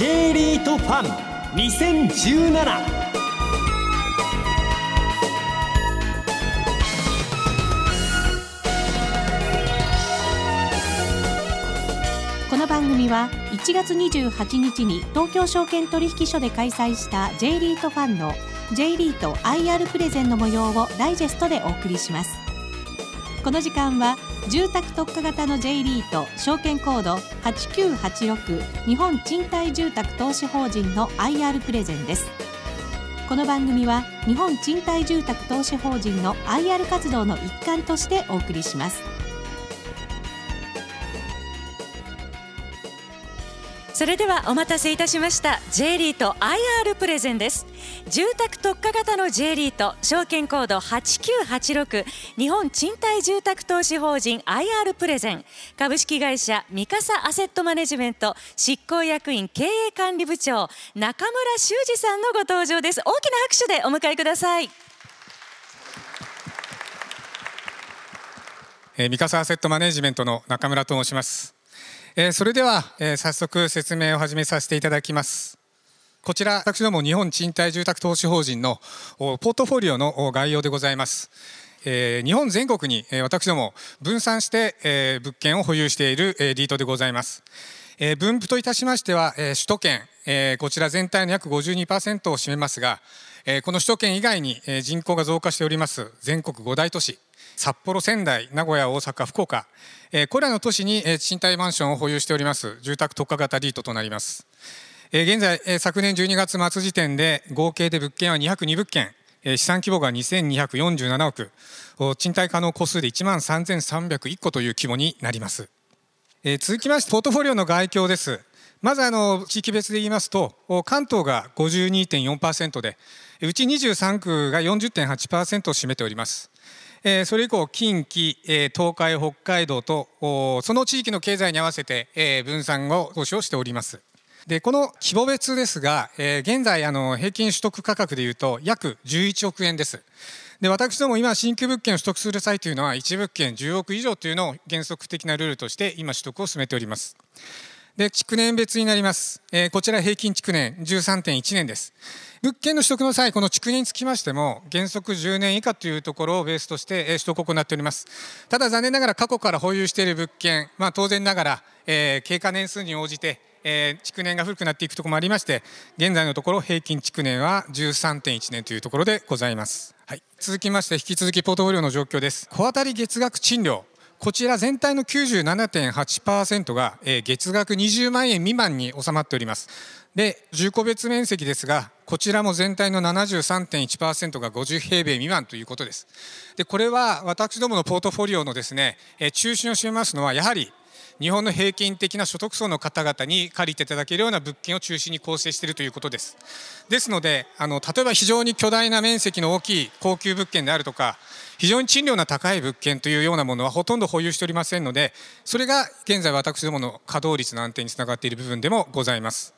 J リートファン2017この番組は1月28日に東京証券取引所で開催した J リートファンの J リート IR プレゼンの模様をダイジェストでお送りします。この時間は住宅特化型の J リート証券コード8986日本賃貸住宅投資法人の IR プレゼンです。この番組は日本賃貸住宅投資法人の IR 活動の一環としてお送りします。それではお待たせいたしました J リート IR プレゼンです。住宅特化型の J リート証券コード8986日本賃貸住宅投資法人 IR プレゼン。株式会社三笠アセットマネジメント執行役員経営管理部長中村修二さんのご登場です。大きな拍手でお迎えください。えー、三笠アセットマネジメントの中村と申します。えそれでは、え早速説明を始めさせていただきます。こちら私ども日本賃貸住宅投資法人のポートフォリオの概要でございます。え日本全国に、え私ども分散して、え物件を保有している、えリートでございます、え分布といたしましては、え首都圏、えこちら全体の約52%を占めますが、えこの首都圏以外に、え人口が増加しております全国5大都市。札幌、仙台、名古屋、大阪、福岡、えこれらの都市に、え賃貸マンションを保有しております住宅特化型リートとなります。え現在、え昨年12月末時点で合計で物件は202物件、え資産規模が2247億、賃貸可能戸数で1万3301個という規模になります。え続きまして、ポートフォリオの概況です。まずあの地域別で言いますと関東が52.4%でうち23区が40.8%を占めておりますえそれ以降近畿、え東海北海道とその地域の経済に合わせて、え分散を投資をしております。でこの規模別ですが、え現在あの平均取得価格でいうと約11億円です。で私ども今新規物件を取得する際というのは1物件10億以上というのを原則的なルールとして今取得を進めております。で築年別になります、えー、こちら平均築年13.1年です。物件の取得の際この築年につきましても原則10年以下というところをベースとしてえ取得を行っております。ただ残念ながら過去から保有している物件、まあ、当然ながら、えー、経過年数に応じてえー、築年が古くなっていくところもありまして現在のところ平均築年は13.1年というところでございます、はい、続きまして引き続きポートフォリオの状況です。小当たり月額賃料。こちら全体の97.8%が、月額20万円未満に収まっております。で住戸別面積ですがこちらも全体の73.1%が50平米未満ということです。でこれは私どものポートフォリオのですね、中心を占めますのはやはり日本の平均的な所得層の方々に借りていただけるような物件を中心に構成しているということです。ですのであの例えば非常に巨大な面積の大きい高級物件であるとか非常に賃料の高い物件というようなものはほとんど保有しておりませんのでそれが現在私どもの稼働率の安定につながっている部分でもございます。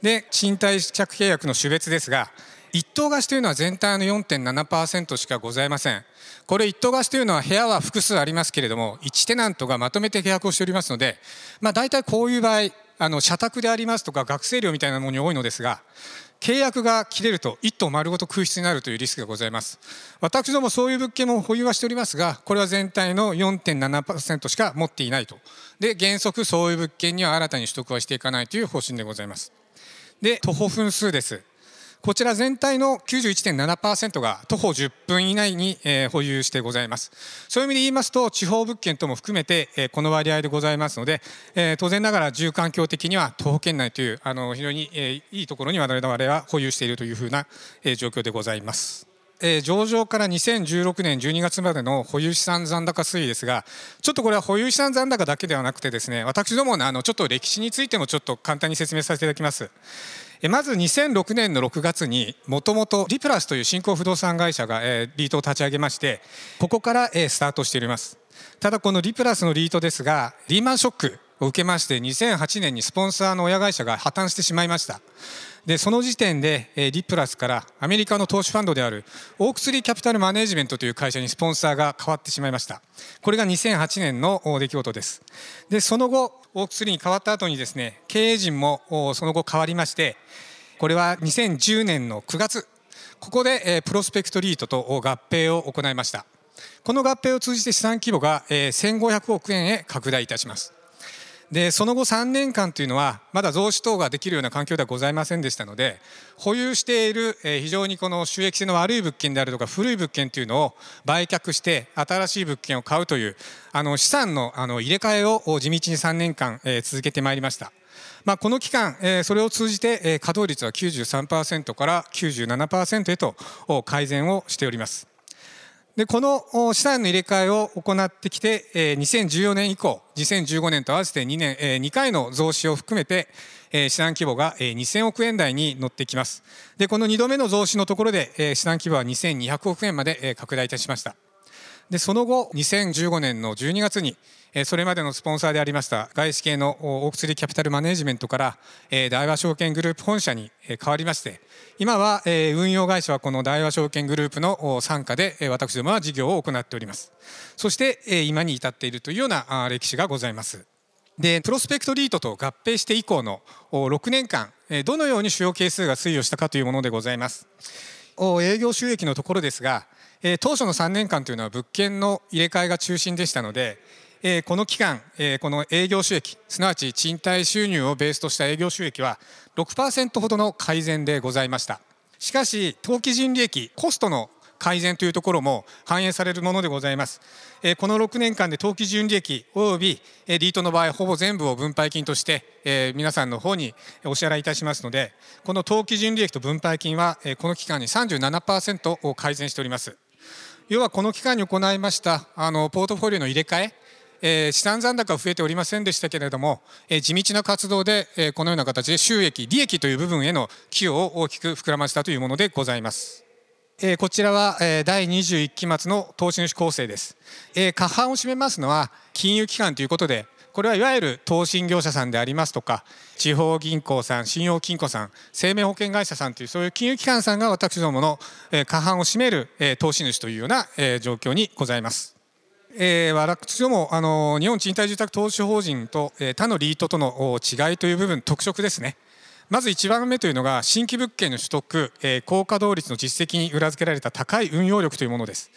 で賃貸借契約の種別ですが一棟貸しというのは全体の4.7%しかございません。これ一棟貸しというのは部屋は複数ありますけれども1テナントがまとめて契約をしておりますので、まあ、大体こういう場合あの社宅でありますとか学生寮みたいなものに多いのですが契約が切れると1棟丸ごと空室になるというリスクがございます。私どもそういう物件も保有はしておりますがこれは全体の4.7%しか持っていないと。で原則そういう物件には新たに取得はしていかないという方針でございます。で徒歩分数です。こちら全体の91.7%が徒歩10分以内に、保有してございます。そういう意味で言いますと地方物件とも含めて、この割合でございますので、当然ながら住環境的には徒歩圏内というあの非常に、いいところに我々は保有しているというふうな、状況でございます、上場から2016年12月までの保有資産残高推移ですがちょっとこれは保有資産残高だけではなくてですね私どものあのちょっと歴史についてもちょっと簡単に説明させていただきます。まず2006年の6月にもともとリプラスという新興不動産会社がリートを立ち上げましてここからスタートしております。ただこのリプラスのリートですがリーマンショックを受けまして2008年にスポンサーの親会社が破綻してしまいました。でその時点で、リプラスからアメリカの投資ファンドであるオークツリーキャピタルマネジメントという会社にスポンサーが変わってしまいました。これが2008年の出来事です。でその後オークツリーに変わった後にですね経営陣もその後変わりましてこれは2010年の9月ここで、プロスペクトリートと合併を行いました。この合併を通じて資産規模が、1500億円へ拡大いたします。でその後3年間というのはまだ増資等ができるような環境ではございませんでしたので保有している非常にこの収益性の悪い物件であるとか古い物件というのを売却して新しい物件を買うというあの資産のあの入れ替えを地道に3年間続けてまいりました。まあ、この期間、それを通じて稼働率は93%から97%へと改善をしております。でこの資産の入れ替えを行ってきて、え2014年以降2015年と合わせて2年、2回の増資を含めて、資産規模が、え2000億円台に乗ってきます。でこの2度目の増資のところで、資産規模は2200億円まで、拡大いたしました。でその後2015年の12月にそれまでのスポンサーでありました外資系のオークツリーキャピタルマネジメントから大和証券グループ本社に変わりまして今は運用会社はこの大和証券グループの傘下で私どもは事業を行っております。そして今に至っているというような歴史がございます。でプロスペクトリートと合併して以降の6年間どのように主要係数が推移をしたかというものでございます。営業収益のところですがえ当初の3年間というのは物件の入れ替えが中心でしたのでえこの期間、えこの営業収益すなわち賃貸収入をベースとした営業収益は6%ほどの改善でございましたしかし当期純利益コストの改善というところも反映されるものでございます。この6年間で当期純利益およびリートの場合ほぼ全部を分配金として皆さんの方にお支払いいたしますのでこの当期純利益と分配金はこの期間に37%を改善しております。要はこの期間に行いましたあのポートフォリオの入れ替ええー、資産残高は増えておりませんでしたけれども、えー、地道な活動で、えー、このような形で収益利益という部分への寄与を大きく膨らませたというものでございます。えー、こちらは、えー、第21期末の投資主構成です、えー、過半を占めますのは金融機関ということでこれはいわゆる投信業者さんでありますとか地方銀行さん信用金庫さん生命保険会社さんというそういう金融機関さんが私どもの過半を占める投資主というような状況にございます。えー、私どもあの日本賃貸住宅投資法人と、え、他のリートとの違いという部分特色ですねまず1番目というのが新規物件の取得、えー、高稼働率の実績に裏付けられた高い運用力というものです、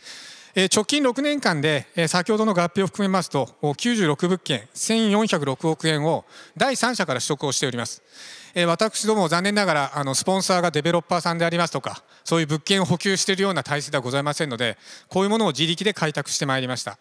直近6年間で、先ほどの合併を含めますと96物件1406億円を第三者から取得をしております。私ども残念ながらあのスポンサーがデベロッパーさんでありますとかそういう物件を補給しているような体制ではございませんのでこういうものを自力で開拓してまいりました。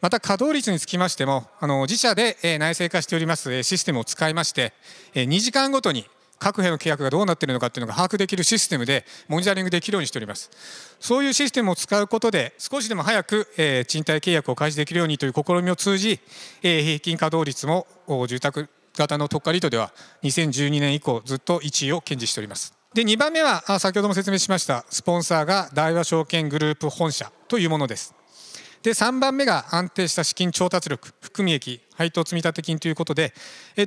また稼働率につきましてもあの自社で内製化しておりますシステムを使いまして2時間ごとに各部の契約がどうなっているのかっていうのが把握できるシステムでモニタリングできるようにしております。そういうシステムを使うことで少しでも早く、え賃貸契約を開始できるようにという試みを通じ、え平均稼働率も住宅型の特化リートでは2012年以降ずっと1位を堅持しております。で2番目は先ほども説明しましたスポンサーが大和証券グループ本社というものです。で3番目が安定した資金調達力含み益配当積立金ということで、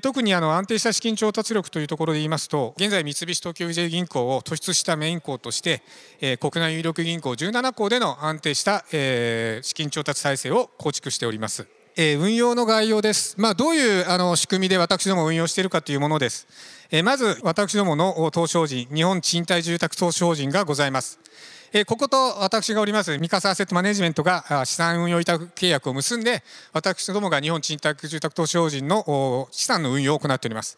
特にあの安定した資金調達力というところで言いますと現在三菱東京 j 銀行を突出したメイン校として、国内有力銀行17校での安定した、資金調達体制を構築しております。運用の概要です、まあ、どういうあの仕組みで私ども運用しているかというものです、まず私どもの投資法人日本賃貸住宅投資法人がございます。えここと私がおります三笠アセットマネジメントが資産運用委託契約を結んで私どもが日本賃貸住宅投資法人の資産の運用を行っております。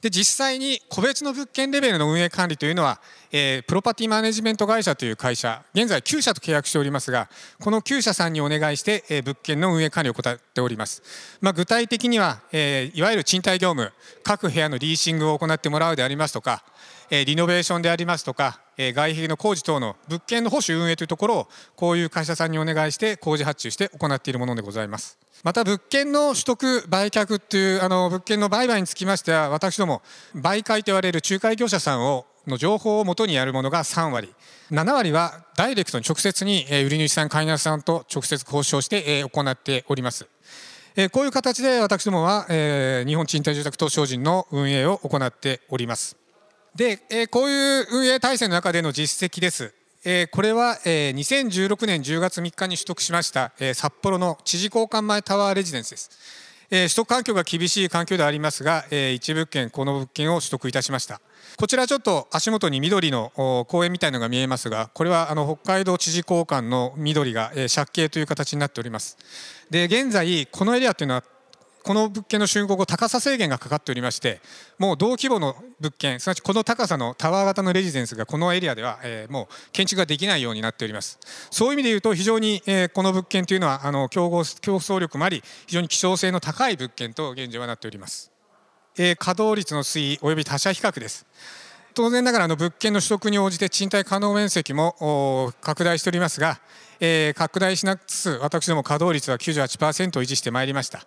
で実際に個別の物件レベルの運営管理というのは、えー、プロパティマネジメント会社という会社現在9社と契約しておりますがこの9社さんにお願いして、えー、物件の運営管理を行っております、まあ、具体的には、えー、いわゆる賃貸業務各部屋のリーシングを行ってもらうでありますとかリノベーションでありますとか外壁の工事等の物件の保守運営というところをこういう会社さんにお願いして工事発注して行っているものでございます。また物件の取得売却というあの物件の売買につきましては私ども媒介と言われる仲介業者さんをの情報をもとにやるものが3割。7割はダイレクトに直接に売り主さん買い主さんと直接交渉して行っております、こういう形で私どもは、日本賃貸住宅投資法人の運営を行っております。で、えー、こういう運営体制の中での実績です。えー、これは、えー、2016年10月3日に取得しました、えー、札幌の知事交換前タワーレジデンスです、えー、取得環境が厳しい環境でありますが、えー、一物件この物件を取得いたしました。こちらちょっと足元に緑の公園みたいのが見えますがこれはあの北海道知事交換の緑が、えー、借景という形になっております。で現在このエリアというのはこの物件の竣工後高さ制限がかかっておりましてもう同規模の物件すなわちこの高さのタワー型のレジデンスがこのエリアでは、えー、もう建築ができないようになっております。そういう意味でいうと非常に、えー、この物件というのはあの競合競争力もあり非常に希少性の高い物件と現状はなっております、えー、稼働率の推移および他社比較です。当然ながらの物件の取得に応じて賃貸可能面積も拡大しておりますが、えー、拡大しなくつつ私ども稼働率は98%を維持してまいりました。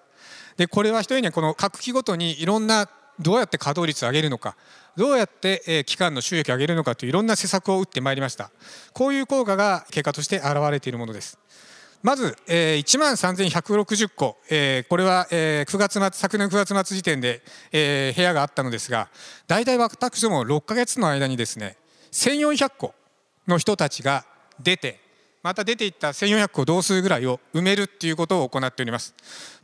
でこれは一重にこの各期ごとにいろんなどうやって稼働率を上げるのかどうやって、え期間の収益を上げるのかといういろんな施策を打ってまいりました。こういう効果が結果として現れているものです。まず、えー、1万3160戸、えー、これは、えー、9月末昨年9月末時点で、えー、部屋があったのですが大体私ども6か月の間にですね1400戸の人たちが出てまた出ていった1400個同数ぐらいを埋めるっていうことを行っております。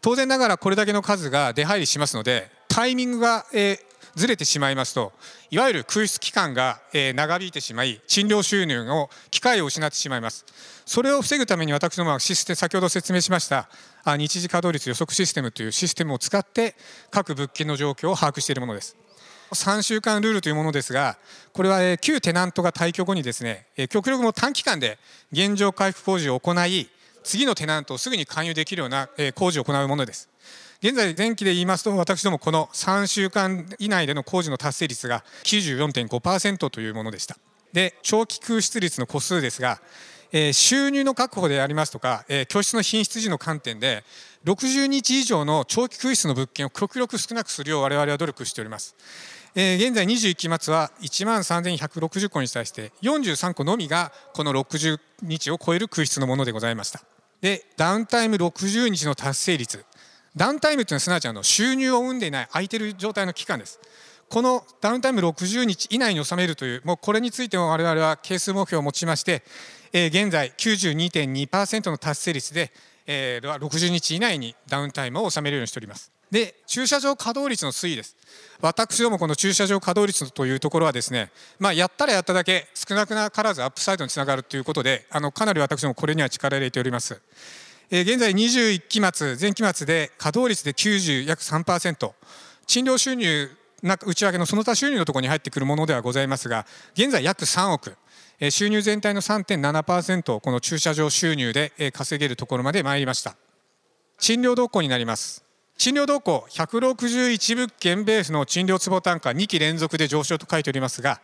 当然ながらこれだけの数が出入りしますのでタイミングが、え、ずれてしまいますといわゆる空室期間が、え、長引いてしまい賃料収入の機会を失ってしまいます。それを防ぐために私どもはシステ先ほど説明しました日時稼働率予測システムというシステムを使って各物件の状況を把握しているものです。3週間ルールというものですがこれは旧テナントが退去後にですね極力も短期間で現状回復工事を行い次のテナントをすぐに勧誘できるような工事を行うものです。現在前期で言いますと私どもこの3週間以内での工事の達成率が94.5%というものでした。で長期空室率の個数ですが収入の確保でありますとか、え教室の品質時の観点で60日以上の長期空室の物件を極力少なくするよう我々は努力しております。えー、現在21期末は1万3160個に対して43個のみがこの60日を超える空室のものでございました。でダウンタイム60日の達成率。ダウンタイムというのはすなわちあの収入を生んでいない空いている状態の期間です。このダウンタイム60日以内に収めるというもうこれについても我々は係数目標を持ちまして、えー、現在92.2%の達成率で、えー、60日以内にダウンタイムを収めるようにしております。で駐車場稼働率の推移です。私どもこの駐車場稼働率というところはですね、まあ、やったらやっただけ少なくなからずアップサイドにつながるということであのかなり私どもこれには力を入れております、えー、現在21期末前期末で稼働率で90約3%賃料収入内訳のその他収入のところに入ってくるものではございますが現在約3億。収入全体の3.7%をこの駐車場収入で稼げるところまで参りました。賃料動向になります。賃料動向161物件ベースの賃料坪単価2期連続で上昇と書いておりますが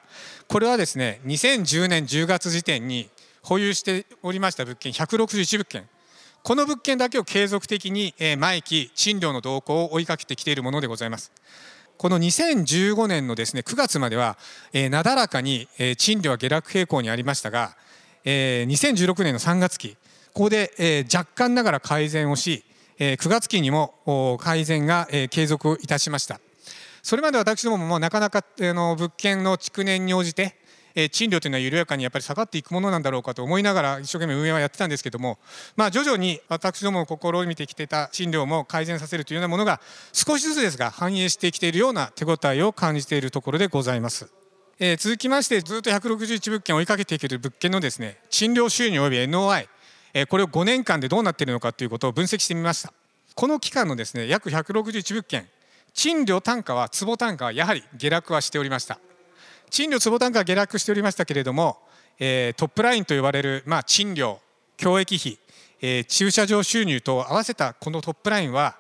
これはですね2010年10月時点に保有しておりました物件161物件。この物件だけを継続的に毎期賃料の動向を追いかけてきているものでございます。この2015年のですね9月までは、え、なだらかに、え、賃料は下落傾向にありましたが、え、2016年の3月期ここで、え、若干ながら改善をし9月期にも改善が継続いたしましたそれまで私どももなかなか物件の築年に応じて賃料というのは緩やかにやっぱり下がっていくものなんだろうかと思いながら一生懸命運営はやってたんですけども、まあ、徐々に私どもを試みてきてた賃料も改善させるというようなものが少しずつですが反映してきているような手応えを感じているところでございます。えー、続きましてずっと161物件を追いかけていける物件のですね賃料収入および NOI これを5年間でどうなっているのかということを分析してみました。この期間のですね約161物件。賃料単価は坪単価はやはり下落はしておりました。賃料坪単価は下落しておりましたけれども、え、トップラインと呼ばれる、まあ、賃料教育費、え、駐車場収入と合わせたこのトップラインは、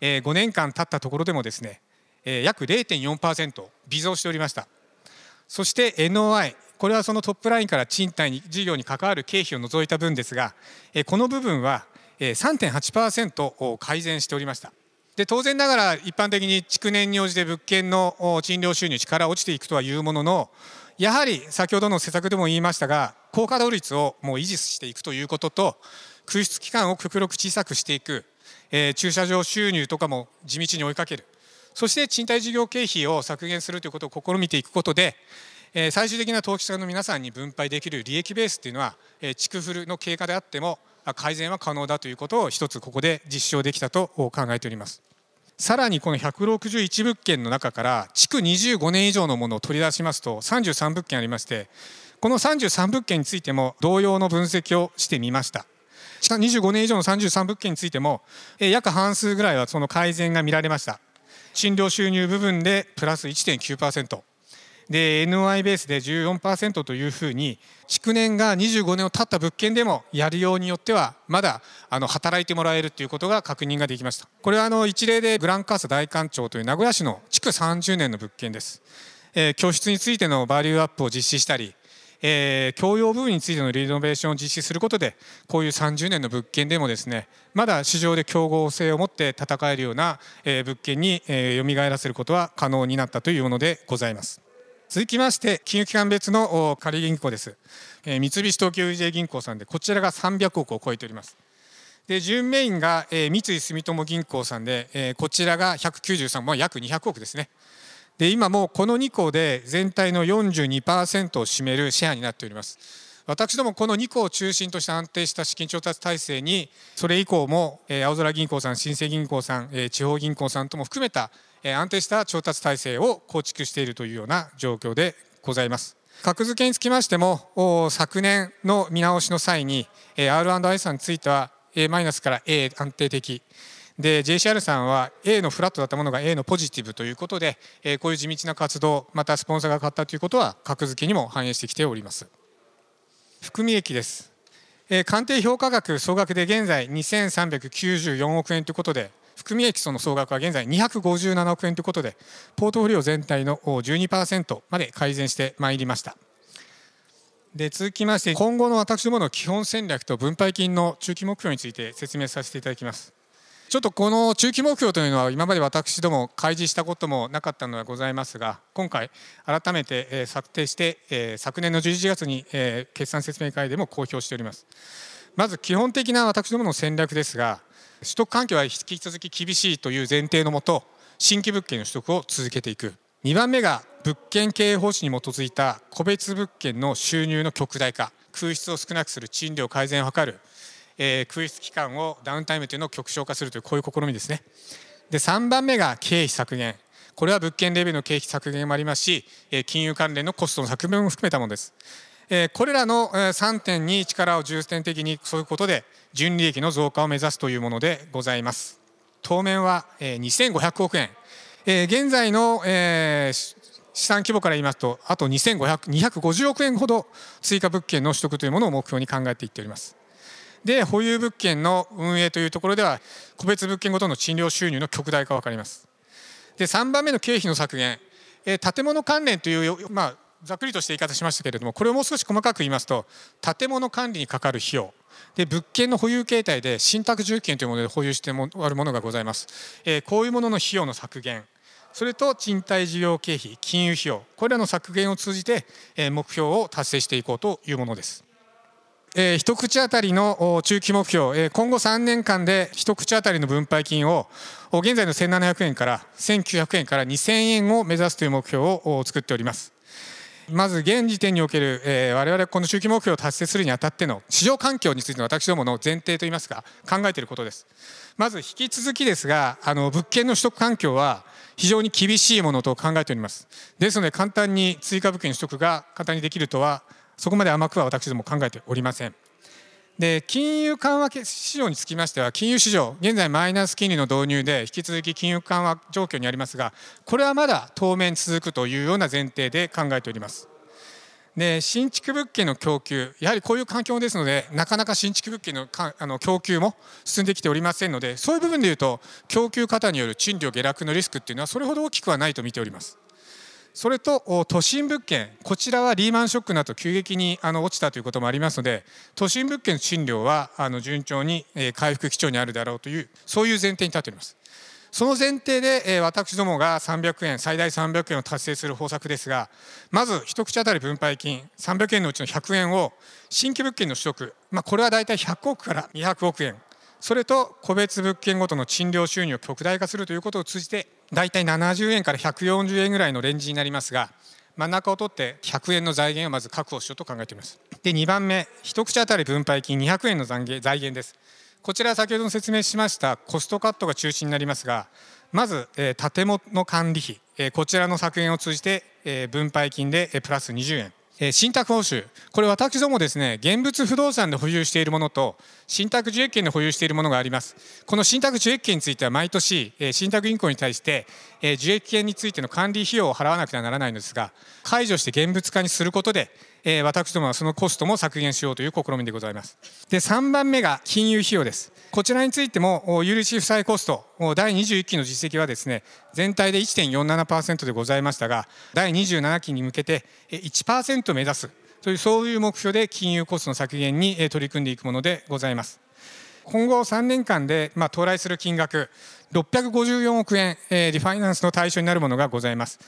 え、5年間経ったところでもですね、え、約0.4%微増しておりました。そして NOI これはそのトップラインから賃貸に事業に関わる経費を除いた分ですがこの部分は3.8%改善しておりました。で当然ながら一般的に築年に応じて物件の賃料収入力落ちていくとはいうもののやはり先ほどの施策でも言いましたが高稼働率をもう維持していくということと空室期間を極力小さくしていくえー、駐車場収入とかも地道に追いかける。そして賃貸事業経費を削減するということを試みていくことで、最終的な投資家の皆さんに分配できる利益ベースというのは、えー、築フルの経過であっても改善は可能だということを一つここで実証できたと考えております。さらにこの161物件の中から築25年以上のものを取り出しますと33物件ありましてこの33物件についても同様の分析をしてみました。25年以上の33物件についても約半数ぐらいはその改善が見られました。賃料収入部分でプラス1.9%で NOI ベースで14%というふうに築年が25年を経った物件でもやるようによってはまだあの働いてもらえるということが確認ができました。これはあの一例でグランカーサ大官庁という名古屋市の築30年の物件です、えー、居室についてのバリューアップを実施したりえー、共用部分についてのリノベーションを実施することでこういう30年の物件でもですねまだ市場で競合性を持って戦えるような、えー、物件に、えー、蘇らせることは可能になったというものでございます。続きまして金融機関別の仮銀行です、えー、三菱東京 UJ 銀行さんでこちらが300億を超えております。で準メインが、えー、三井住友銀行さんで、えー、こちらが193、まあ、約200億ですね。で今もうこの2校で全体の42%を占めるシェアになっております。私どもこの2校を中心とした安定した資金調達体制にそれ以降も青空銀行さん新生銀行さん地方銀行さんとも含めた安定した調達体制を構築しているというような状況でございます。格付けにつきましても昨年の見直しの際に R&I さんについては A マイナスから A 安定的。で JCR さんは A のフラットだったものが A のポジティブということで、こういう地道な活動またスポンサーが買ったということは格付けにも反映してきております。含み益です、え鑑定評価額総額で現在2394億円ということで含み益その総額は現在257億円ということでポートフォリオ全体の12%まで改善してまいりました。で続きまして今後の私どもの基本戦略と分配金の中期目標について説明させていただきます。ちょっとこの中期目標というのは今まで私ども開示したこともなかったのでございますが今回改めて策定して昨年の11月に決算説明会でも公表しております。まず基本的な私どもの戦略ですが取得環境は引き続き厳しいという前提のもと新規物件の取得を続けていく。2番目が物件経営方針に基づいた個別物件の収入の極大化空室を少なくする賃料改善を図る。えー、空室期間をダウンタイムというのを極小化するというこういう試みですね。で3番目が経費削減。これは物件レベルの経費削減もありますし金融関連のコストの削減も含めたものです。これらの3点に力を重点的にそういうことで純利益の増加を目指すというものでございます。当面は2500億円。現在の資産規模から言いますとあと2500億円ほど追加物件の取得というものを目標に考えていっております。で保有物件の運営というところでは個別物件ごとの賃料収入の極大化分かります。で3番目の経費の削減。え建物関連という、まあ、ざっくりとした言い方しましたけれどもこれをもう少し細かく言いますと建物管理にかかる費用。で物件の保有形態で信託住建というもので保有してあるものがございます、えこういうものの費用の削減。それと賃貸事業経費金融費用。これらの削減を通じて目標を達成していこうというものです。えー、一口当たりの中期目標、えー、今後3年間で一口当たりの分配金を現在の1700円から1900円から2000円を目指すという目標を作っております。まず現時点における、えー、我々この中期目標を達成するにあたっての市場環境についての私どもの前提といいますか考えていることです。まず引き続きですがあの物件の取得環境は非常に厳しいものと考えております。ですので簡単に追加物件取得が簡単にできるとはそこまで甘くは私ども考えておりません。で金融緩和市場につきましては金融市場現在マイナス金利の導入で引き続き金融緩和状況にありますがこれはまだ当面続くというような前提で考えておりますで新築物件の供給やはりこういう環境ですのでなかなか新築物件のかあの供給も進んできておりませんのでそういう部分でいうと供給過多による賃料下落のリスクっていうのはそれほど大きくはないと見ておりますそれと都心物件こちらはリーマンショックの後急激にあの落ちたということもありますので都心物件の賃料はあの順調に回復基調にあるだろうというそういう前提に立っております。その前提で私どもが300円最大300円を達成する方策ですがまず一口当たり分配金300円のうちの100円を新規物件の取得、まあ、これは大体100億から200億円それと個別物件ごとの賃料収入を極大化するということを通じて大体70円から140円ぐらいのレンジになりますが真ん中を取って100円の財源をまず確保しようと考えています。で2番目一口当たり分配金200円の財源です。こちらは先ほど説明しましたコストカットが中心になりますがまず、え建物管理費、えこちらの削減を通じて、え分配金で、えプラス20円。信託報酬。これ私どもですね現物不動産で保有しているものと信託受益権で保有しているものがあります。この信託受益権については毎年、信託銀行に対して、受益権についての管理費用を払わなくてはならないのですが解除して現物化にすることで、え私どもはそのコストも削減しようという試みでございます。で3番目が金融費用です。こちらについても有利子負債コスト第21期の実績はですね全体で1.47%でございましたが第27期に向けて1%目指す。というそういう目標で金融コストの削減に取り組んでいくものでございます。今後3年間で、まあ、到来する金額654億円、えリファイナンスの対象になるものがございます、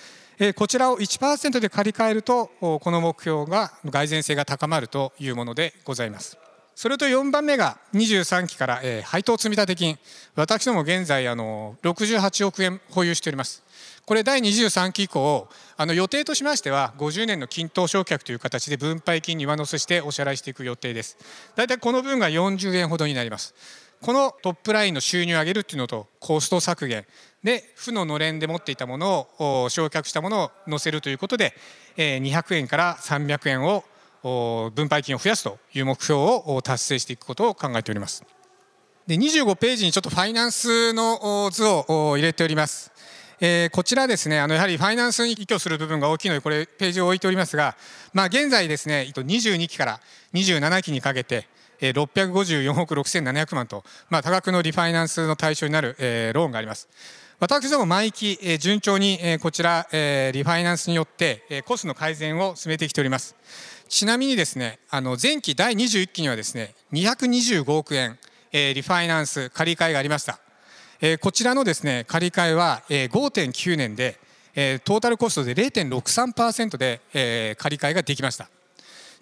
こちらを1%で借り換えるとこの目標が蓋然性が高まるというものでございます。それと4番目が23期から、えー、配当積立金。私ども現在あの68億円保有しております。これ第23期以降あの予定としましては50年の均等償却という形で分配金に上乗せしてお支払いしていく予定です。大体この分が40円ほどになります。このトップラインの収入を上げるっていうのとコスト削減。で負ののれんで持っていたものを償却したものを載せるということで200円から300円を分配金を増やすという目標を達成していくことを考えております。で25ページにちょっとファイナンスの図を入れております、えー、こちらですねあのやはりファイナンスに依拠する部分が大きいのでこれページを置いておりますが、まあ、現在ですね22期から27期にかけて654億6700万と、まあ、多額のリファイナンスの対象になる、えー、ローンがあります。私ども毎期、えー、順調に、えー、こちら、えー、リファイナンスによって、えー、コストの改善を進めてきております。ちなみにですねあの前期第21期にはですね225億円、えー、リファイナンス借り換えがありました、えー、こちらのですね借り換えは、えー、5.9年で、えー、トータルコストで0.63%で、えー、借り換えができました。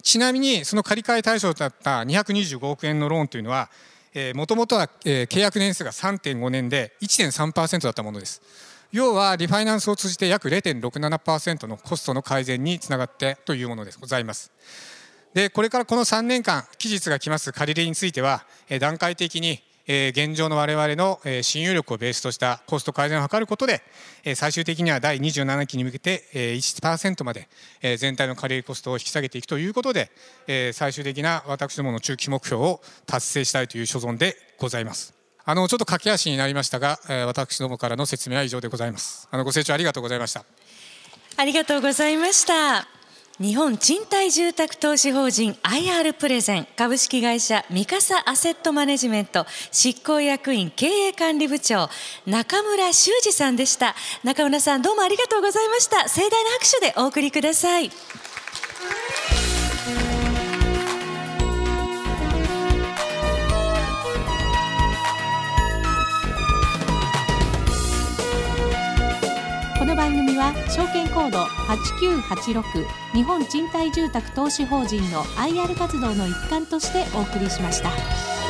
ちなみにその借り換え対象だった225億円のローンというのはもともとは、契約年数が3.5年で1.3%だったものです。要はリファイナンスを通じて約0.67%のコストの改善につながってというものでございます。でこれからこの3年間期日が来ます借り入れについては段階的にえ現状の我々の信用力をベースとしたコスト改善を図ることでえ最終的には第27期に向けてえ1%までえ全体の借り入れコストを引き下げていくということでえ最終的な私どもの中期目標を達成したいという所存でございます。あのちょっと駆け足になりましたが、えー、私どもからの説明は以上でございます。あのご清聴ありがとうございました。ありがとうございました。日本賃貸住宅投資法人 IR プレゼン株式会社三笠アセットマネジメント執行役員経営管理部長中村修二さんでした。中村さんどうもありがとうございました。盛大な拍手でお送りください。証券コード8986日本賃貸住宅投資法人の IR 活動の一環としてお送りしました。